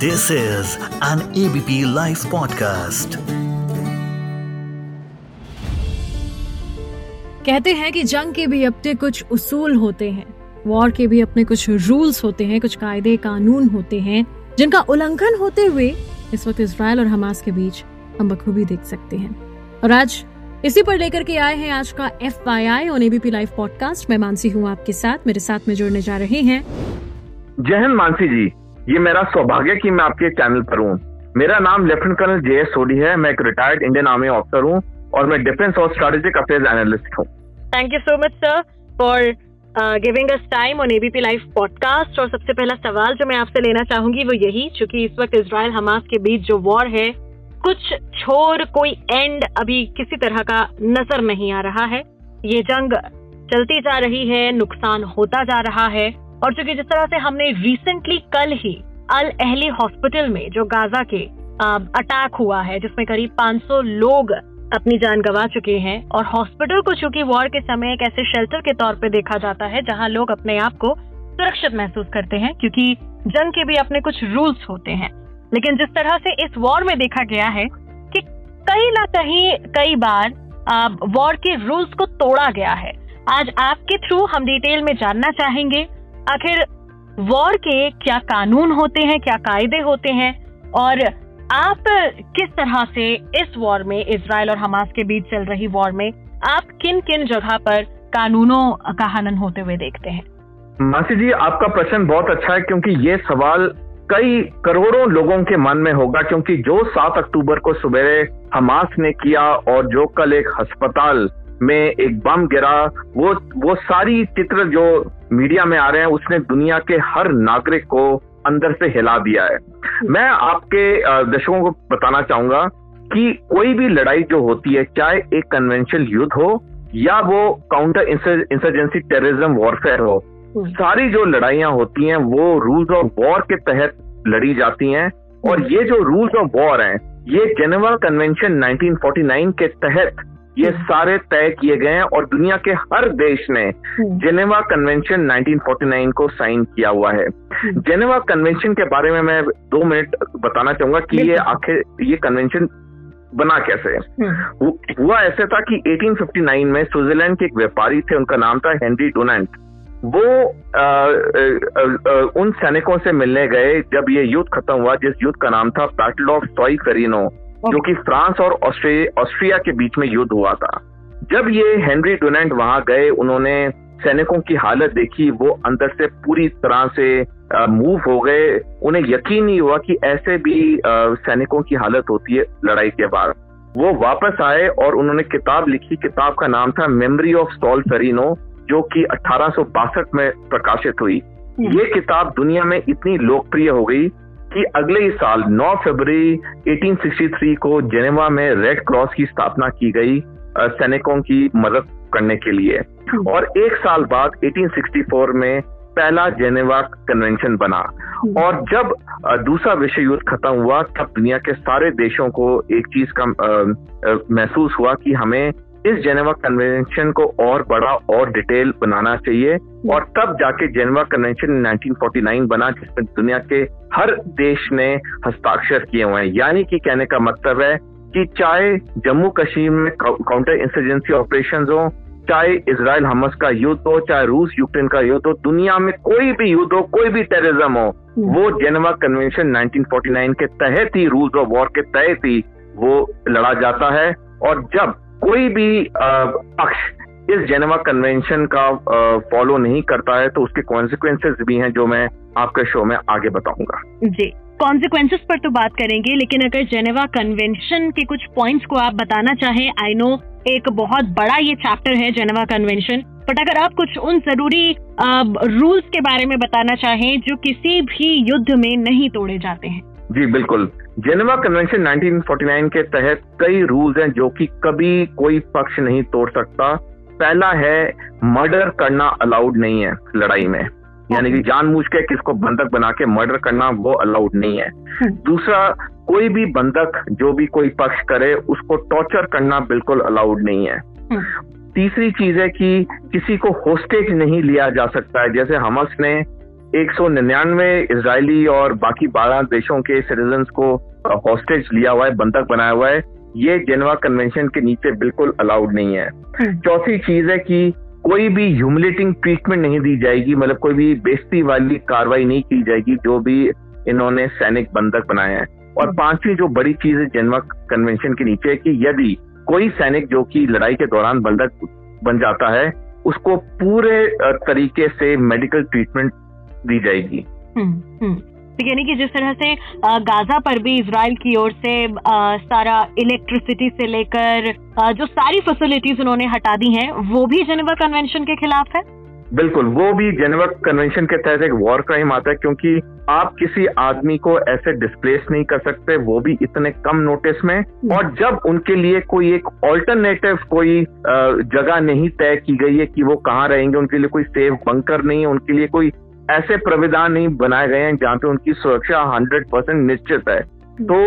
This is an ABP Life podcast. कहते हैं कि जंग के भी अपने कुछ उसूल होते हैं। वॉर के भी अपने कुछ रूल्स होते हैं कुछ कायदे कानून होते हैं जिनका उल्लंघन होते हुए इस वक्त इसराइल और हमास के बीच हम बखूबी देख सकते हैं। और आज इसी पर लेकर के आए हैं आज का एफ़ वाई आई और एबीपी लाइव पॉडकास्ट मैं मानसी हूँ आपके साथ। मेरे साथ में जुड़ने जा रहे हैं। जय हिंद मानसी जी। ये मेरा सौभाग्य कि मैं आपके चैनल पर हूँ। मेरा नाम lieutenant colonel J S Sodhi है। मैं एक रिटायर्ड इंडियन आर्मी ऑफिसर हूँ और मैं डिफेंस और स्ट्रेटेजिक अफेयर्स एनालिस्ट हूँ। Thank you so much sir for giving us time on ABP live podcast और सबसे पहला सवाल जो मैं आपसे लेना चाहूँगी वो यही क्योंकि इस वक्त इसराइल हमास के बीच जो वॉर है, कुछ छोर, कोई एंड अभी किसी तरह का नज़र नहीं आ रहा है। ये जंग चलती जा रही है, नुकसान होता जा रहा है। और चूँकि जिस तरह से हमने रिसेंटली कल ही अल अहली हॉस्पिटल में जो गाजा के अटैक हुआ है, जिसमें करीब 500 लोग अपनी जान गंवा चुके हैं, और हॉस्पिटल को चूँकि वॉर के समय एक ऐसे शेल्टर के तौर पर देखा जाता है, जहाँ लोग अपने आप को सुरक्षित महसूस करते हैं, क्योंकि जंग के भी अपने कुछ रूल्स होते हैं। लेकिन जिस तरह से इस वॉर में देखा गया है कि कहीं ना कहीं, कई बार वॉर के रूल्स को तोड़ा गया है। आज आपके थ्रू हम डिटेल में जानना चाहेंगे आखिर वॉर के क्या कानून होते हैं, क्या कायदे होते हैं? और आप किस तरह से इस वॉर में इसराइल और हमास के बीच चल रही वॉर में, आप किन किन जगह पर कानूनों का हनन होते हुए देखते हैं? मासी जी, आपका प्रश्न बहुत अच्छा है क्योंकि ये सवाल कई करोड़ों लोगों के मन में होगा क्योंकि जो सात अक्टूबर को सुबह हमास ने किया और जो कल एक अस्पताल में एक बम गिरा, वो वो सारी चित्र जो मीडिया में आ रहे हैं, उसने दुनिया के हर नागरिक को अंदर से हिला दिया है मैं आपके दर्शकों को बताना चाहूँगा कि कोई भी लड़ाई जो होती है, चाहे एक कन्वेंशनल युद्ध हो या वो काउंटर इंसर्जेंसी टेररिज्म वॉरफेयर हो। सारी जो लड़ाइयाँ होती हैं, वो रूल्स ऑफ़ वॉर के तहत लड़ी जाती हैं और। ये जो रूल्स ऑफ़ वॉर हैं, ये जेनेवा कन्वेंशन 1949 के तहत ये हम्म। सारे तय किए गए हैं और दुनिया के हर देश ने जेनेवा कन्वेंशन 1949 को साइन किया हुआ है जेनेवा हम्म। कन्वेंशन के बारे में मैं दो मिनट बताना चाहूँगा कि ये आखिर ये कन्वेंशन बना कैसे हम्म। हुआ ऐसे था कि 1859 में स्विट्जरलैंड के एक व्यापारी थे उनका नाम था हेनरी डोनेंट वो आ, आ, आ, उन सैनिकों से मिलने गए जब ये युद्ध खत्म हुआ जिस युद्ध का नाम था बैटल ऑफ़ सॉई जो कि फ्रांस और ऑस्ट्रिया के बीच में युद्ध हुआ था। जब ये हेनरी डोनेंट वहाँ गए उन्होंने सैनिकों की हालत देखी वो अंदर से पूरी तरह से मूव हो गए। उन्हें यकीन नहीं हुआ कि ऐसे भी सैनिकों की हालत होती है लड़ाई के बाद। वो वापस आए और उन्होंने किताब लिखी। किताब का नाम था मेमोरी ऑफ़ सॉल फेरिनो जो कि अठारह सौ बासठ में प्रकाशित हुई। हम्म। ये किताब दुनिया में इतनी लोकप्रिय हो गई कि अगले ही साल 9 फरवरी 1863 को जेनेवा में रेड क्रॉस की स्थापना की गई सैनिकों की मदद करने के लिए हम्म। और एक साल बाद 1864 में पहला जेनेवा कन्वेंशन बना हम्म। और जब दूसरा विश्व युद्ध खत्म हुआ तब दुनिया के सारे देशों को एक चीज़ का महसूस हुआ कि हमें इस जेनेवा कन्वेंशन को और बड़ा और डिटेल बनाना चाहिए और तब जाके जेनेवा कन्वेंशन 1949 बना जिसमें दुनिया के हर देश ने हस्ताक्षर किए हुए हैं। यानी कि कहने का मतलब है कि चाहे जम्मू कश्मीर में काउंटर इंसर्जेंसी ऑपरेशन हो चाहे इसराइल हमस का युद्ध हो चाहे रूस यूक्रेन का युद्ध हो दुनिया में कोई भी युद्ध हो कोई भी टेररिज्म हो वो जेनेवा कन्वेंशन 1949 के तहत ही रूल्स ऑफ़ वॉर के तहत ही वो लड़ा जाता है। और जब कोई भी पक्ष इस जेनेवा कन्वेंशन का फॉलो नहीं करता है तो उसके कॉन्सिक्वेंसेज भी हैं जो मैं आपके शो में आगे बताऊँगा। जी कॉन्सिक्वेंसेस पर तो बात करेंगे लेकिन अगर जेनेवा कन्वेंशन के कुछ पॉइंट्स को आप बताना चाहें आई नो एक बहुत बड़ा ये चैप्टर है जेनेवा कन्वेंशन बट अगर आप कुछ उन ज़रूरी रूल्स के बारे में बताना चाहें जो किसी भी युद्ध में नहीं तोड़े जाते हैं। जी बिल्कुल। जेनेवा कन्वेंशन 1949 के तहत कई रूल्स हैं जो कि कभी कोई पक्ष नहीं तोड़ सकता। पहला है मर्डर करना अलाउड नहीं है लड़ाई में। यानी कि जानबूझ के किसको बंधक बना के मर्डर करना वो अलाउड नहीं है। हम्म। दूसरा कोई भी बंधक जो भी कोई पक्ष करे उसको टॉर्चर करना बिल्कुल अलाउड नहीं है। हम्म। तीसरी चीज़ है कि किसी को होस्टेज नहीं लिया जा सकता है। जैसे हमस ने एक सौ निन्यानवे इसराइली और बाकी बारह देशों के सिटीजन को हॉस्टेज लिया हुआ है बंधक बनाया हुआ है ये जेनवा कन्वेंशन के नीचे बिल्कुल अलाउड नहीं है हम्म। चौथी चीज़ है कि कोई भी ह्यूमिलेटिंग ट्रीटमेंट नहीं दी जाएगी मतलब कोई भी बेस्ती वाली कार्रवाई नहीं की जाएगी जो भी इन्होंने सैनिक बंधक बनाए हैं और हम्म। पांचवी जो बड़ी चीज़ है जेनवा कन्वेंशन के नीचे है कि यदि कोई सैनिक जो कि लड़ाई के दौरान बंधक बन जाता है उसको पूरे तरीके से मेडिकल ट्रीटमेंट दी जाएगी हम्म, हम्म। तो यानी कि जिस तरह से गाजा पर भी इसराइल की ओर से सारा इलेक्ट्रिसिटी से लेकर जो सारी फैसिलिटीज़ उन्होंने हटा दी हैं वो भी जेनेवा कन्वेंशन के खिलाफ है? बिल्कुल वो भी जेनेवा कन्वेंशन के तहत एक वॉर क्राइम आता है क्योंकि आप किसी आदमी को ऐसे डिस्प्लेस नहीं कर सकते वो भी इतने कम नोटिस में। और जब उनके लिए कोई एक ऑल्टरनेटिव कोई जगह नहीं तय की गई है कि वो कहाँ रहेंगे उनके लिए कोई सेफ़ बंकर नहीं है उनके लिए कोई ऐसे प्रविधान नहीं बनाए गए हैं जहाँ पे उनकी सुरक्षा हंड्रेड परसेंट निश्चित है। तो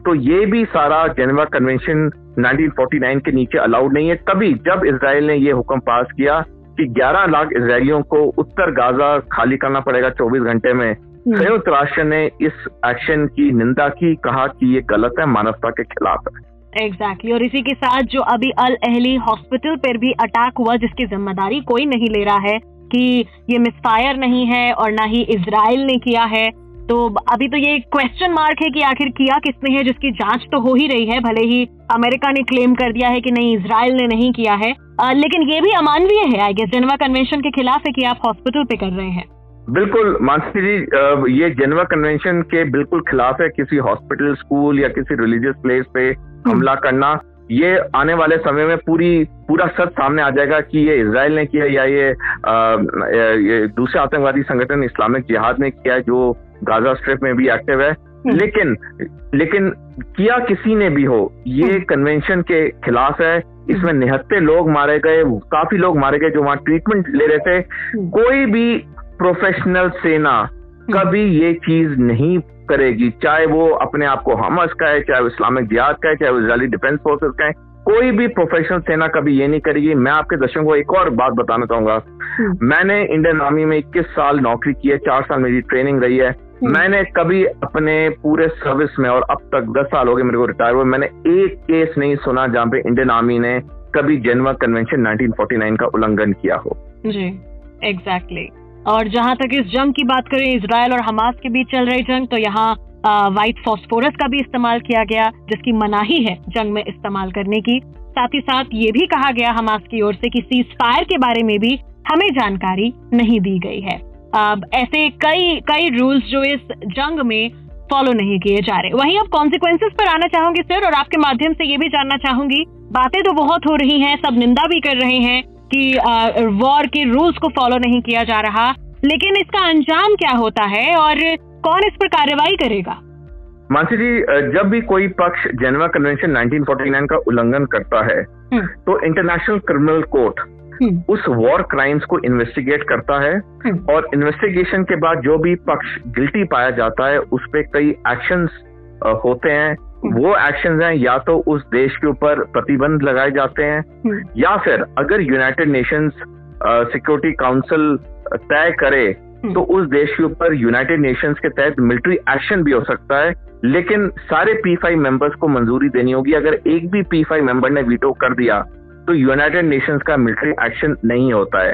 तो ये भी सारा जेनेवा कन्वेंशन 1949 के नीचे अलाउड नहीं है। तभी जब इसराइल ने ये हुक्म पास किया कि 11 लाख इसराइलियों को उत्तर गाजा खाली करना पड़ेगा 24 घंटे में संयुक्त राष्ट्र ने इस एक्शन की निंदा की कहा कि ये गलत है मानवता के खिलाफ है। Exactly exactly. और इसी के साथ जो अभी अल अहली हॉस्पिटल पर भी अटैक हुआ जिसकी ज़िम्मेदारी कोई नहीं ले रहा है कि ये मिसफायर नहीं है और ना ही इसराइल ने किया है। तो अभी तो ये क्वेश्चन मार्क है कि आखिर किया किसने है जिसकी जाँच तो हो ही रही है भले ही अमेरिका ने क्लेम कर दिया है कि नहीं इसराइल ने नहीं किया है। आ, लेकिन ये भी अमानवीय है आई गेस जेनेवा कन्वेंशन के खिलाफ है कि आप हॉस्पिटल पे कर रहे हैं। बिल्कुल मानसी जी ये जेनेवा कन्वेंशन के बिल्कुल खिलाफ है किसी हॉस्पिटल स्कूल या किसी रिलीजियस प्लेस पे हमला करना। ये आने वाले समय में पूरी पूरा सच सामने आ जाएगा कि ये इसराइल ने किया या ये ये दूसरे आतंकवादी संगठन इस्लामिक जिहाद ने किया जो गाजा स्ट्रिप में भी एक्टिव है। लेकिन लेकिन किया किसी ने भी हो ये कन्वेंशन के खिलाफ है। इसमें निहत्ते लोग मारे गए काफ़ी लोग मारे गए जो वहाँ ट्रीटमेंट ले रहे थे। कोई भी प्रोफेशनल सेना कभी ये चीज़ नहीं करेगी चाहे वो अपने आप को हमस का है चाहे वो इस्लामिक जिहाद का है चाहे वो इसराइली डिफेंस फोर्सेस का है कोई भी प्रोफेशनल सेना कभी ये नहीं करेगी। मैं आपके दर्शकों को एक और बात बताना चाहूँगा। मैंने इंडियन आर्मी में 21 साल नौकरी की है चार साल मेरी ट्रेनिंग रही है। मैंने कभी अपने पूरे सर्विस में और अब तक 10 साल हो गए मेरे को रिटायर हुए मैंने एक केस नहीं सुना जहाँ पे इंडियन आर्मी ने कभी जेनवा कन्वेंशन 1949 का उल्लंघन किया हो। जी एग्जैक्टली और जहाँ तक इस जंग की बात करें इसराइल और हमास के बीच चल रही जंग तो यहाँ व्हाइट फॉस्फोरस का भी इस्तेमाल किया गया, जिसकी मनाही है जंग में इस्तेमाल करने की। साथ ही साथ ये भी कहा गया हमास की ओर से कि सीज फायर के बारे में भी हमें जानकारी नहीं दी गई है। अब ऐसे कई कई रूल्स जो इस जंग में फॉलो नहीं किए जा रहे। वहीं अब कॉन्सिक्वेंसेस पर आना चाहूँगी सर और आपके माध्यम से ये भी जानना चाहूँगी, बातें तो बहुत हो रही हैं, सब निंदा भी कर रहे हैं। कि वॉर के रूल्स को फॉलो नहीं किया जा रहा लेकिन इसका अंजाम क्या होता है और कौन इस पर कार्रवाई करेगा? मानसी जी जब भी कोई पक्ष जेनेवा कन्वेंशन 1949 का उल्लंघन करता है हम्म, तो इंटरनेशनल क्रिमिनल कोर्ट हम्म, उस वॉर क्राइम्स को इन्वेस्टिगेट करता है हम्म। और इन्वेस्टिगेशन के बाद जो भी पक्ष गिल्टी पाया जाता है उस पर कई एक्शंस होते हैं। वो एक्शंस हैं या तो उस देश के ऊपर प्रतिबंध लगाए जाते हैं हम्म, या फिर अगर यूनाइटेड नेशंस सिक्योरिटी काउंसिल तय करे तो उस देश के ऊपर यूनाइटेड नेशंस के तहत मिलिट्री एक्शन भी हो सकता है लेकिन सारे पी फाइव मेंबर्स को मंजूरी देनी होगी। अगर एक भी पी फाइव मेंबर ने वीटो कर दिया तो यूनाइटेड नेशंस का मिलिट्री एक्शन नहीं होता है।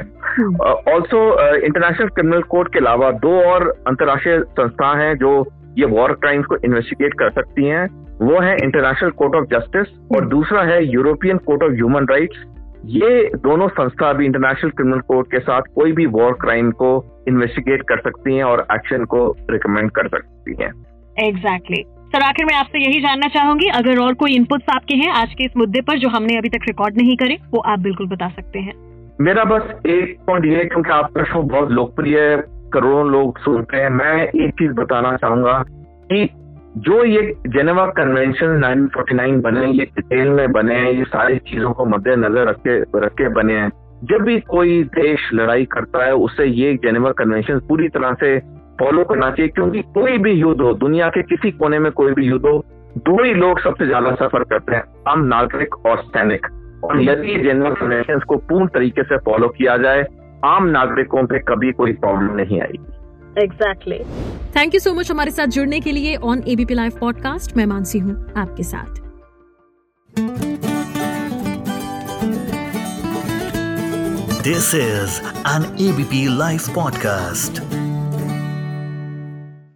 ऑल्सो इंटरनेशनल क्रिमिनल कोर्ट के अलावा दो और अंतर्राष्ट्रीय संस्था हैं जो ये वॉर क्राइम्स को इन्वेस्टिगेट कर सकती हैं। वो है इंटरनेशनल कोर्ट ऑफ़ जस्टिस और दूसरा है European court of human rights ये दोनों संस्था भी इंटरनेशनल क्रिमिनल कोर्ट के साथ कोई भी वॉर क्राइम को इन्वेस्टिगेट कर सकती हैं और एक्शन को रिकमेंड कर सकती हैं। एग्जैक्टली सर आखिर मैं आपसे यही जानना चाहूँगी अगर और कोई इनपुट्स आपके हैं आज के इस मुद्दे पर जो हमने अभी तक रिकॉर्ड नहीं करे वो आप बिल्कुल बता सकते हैं। मेरा बस एक पॉइंट ये है क्योंकि आपका शो बहुत लोकप्रिय है करोड़ों लोग सुनते हैं। मैं एक चीज़ बताना चाहूँगा कि जो ये जेनेवा कन्वेंशन 1949 बने, ये डिटेल में बने हैं, ये सारी चीज़ों को मद्देनजर रख के रख के बने हैं। जब भी कोई देश लड़ाई करता है, उससे ये जेनेवा कन्वेंशन पूरी तरह से फॉलो करना चाहिए, क्योंकि कोई भी युद्ध हो, दुनिया के किसी कोने में कोई भी युद्ध हो, दो ही लोग सबसे ज़्यादा सफ़र करते हैं आम नागरिक और सैनिक। और यदि जेनेवा कन्वेंशन को पूर्ण तरीके से फॉलो किया जाए आम नागरिकों पे कभी कोई प्रॉब्लम नहीं आएगी। Exactly thank you so much हमारे साथ जुड़ने के लिए ऑन एबीपी लाइव पॉडकास्ट मैं मानसी हूँ आपके साथ। This is an ABP live podcast.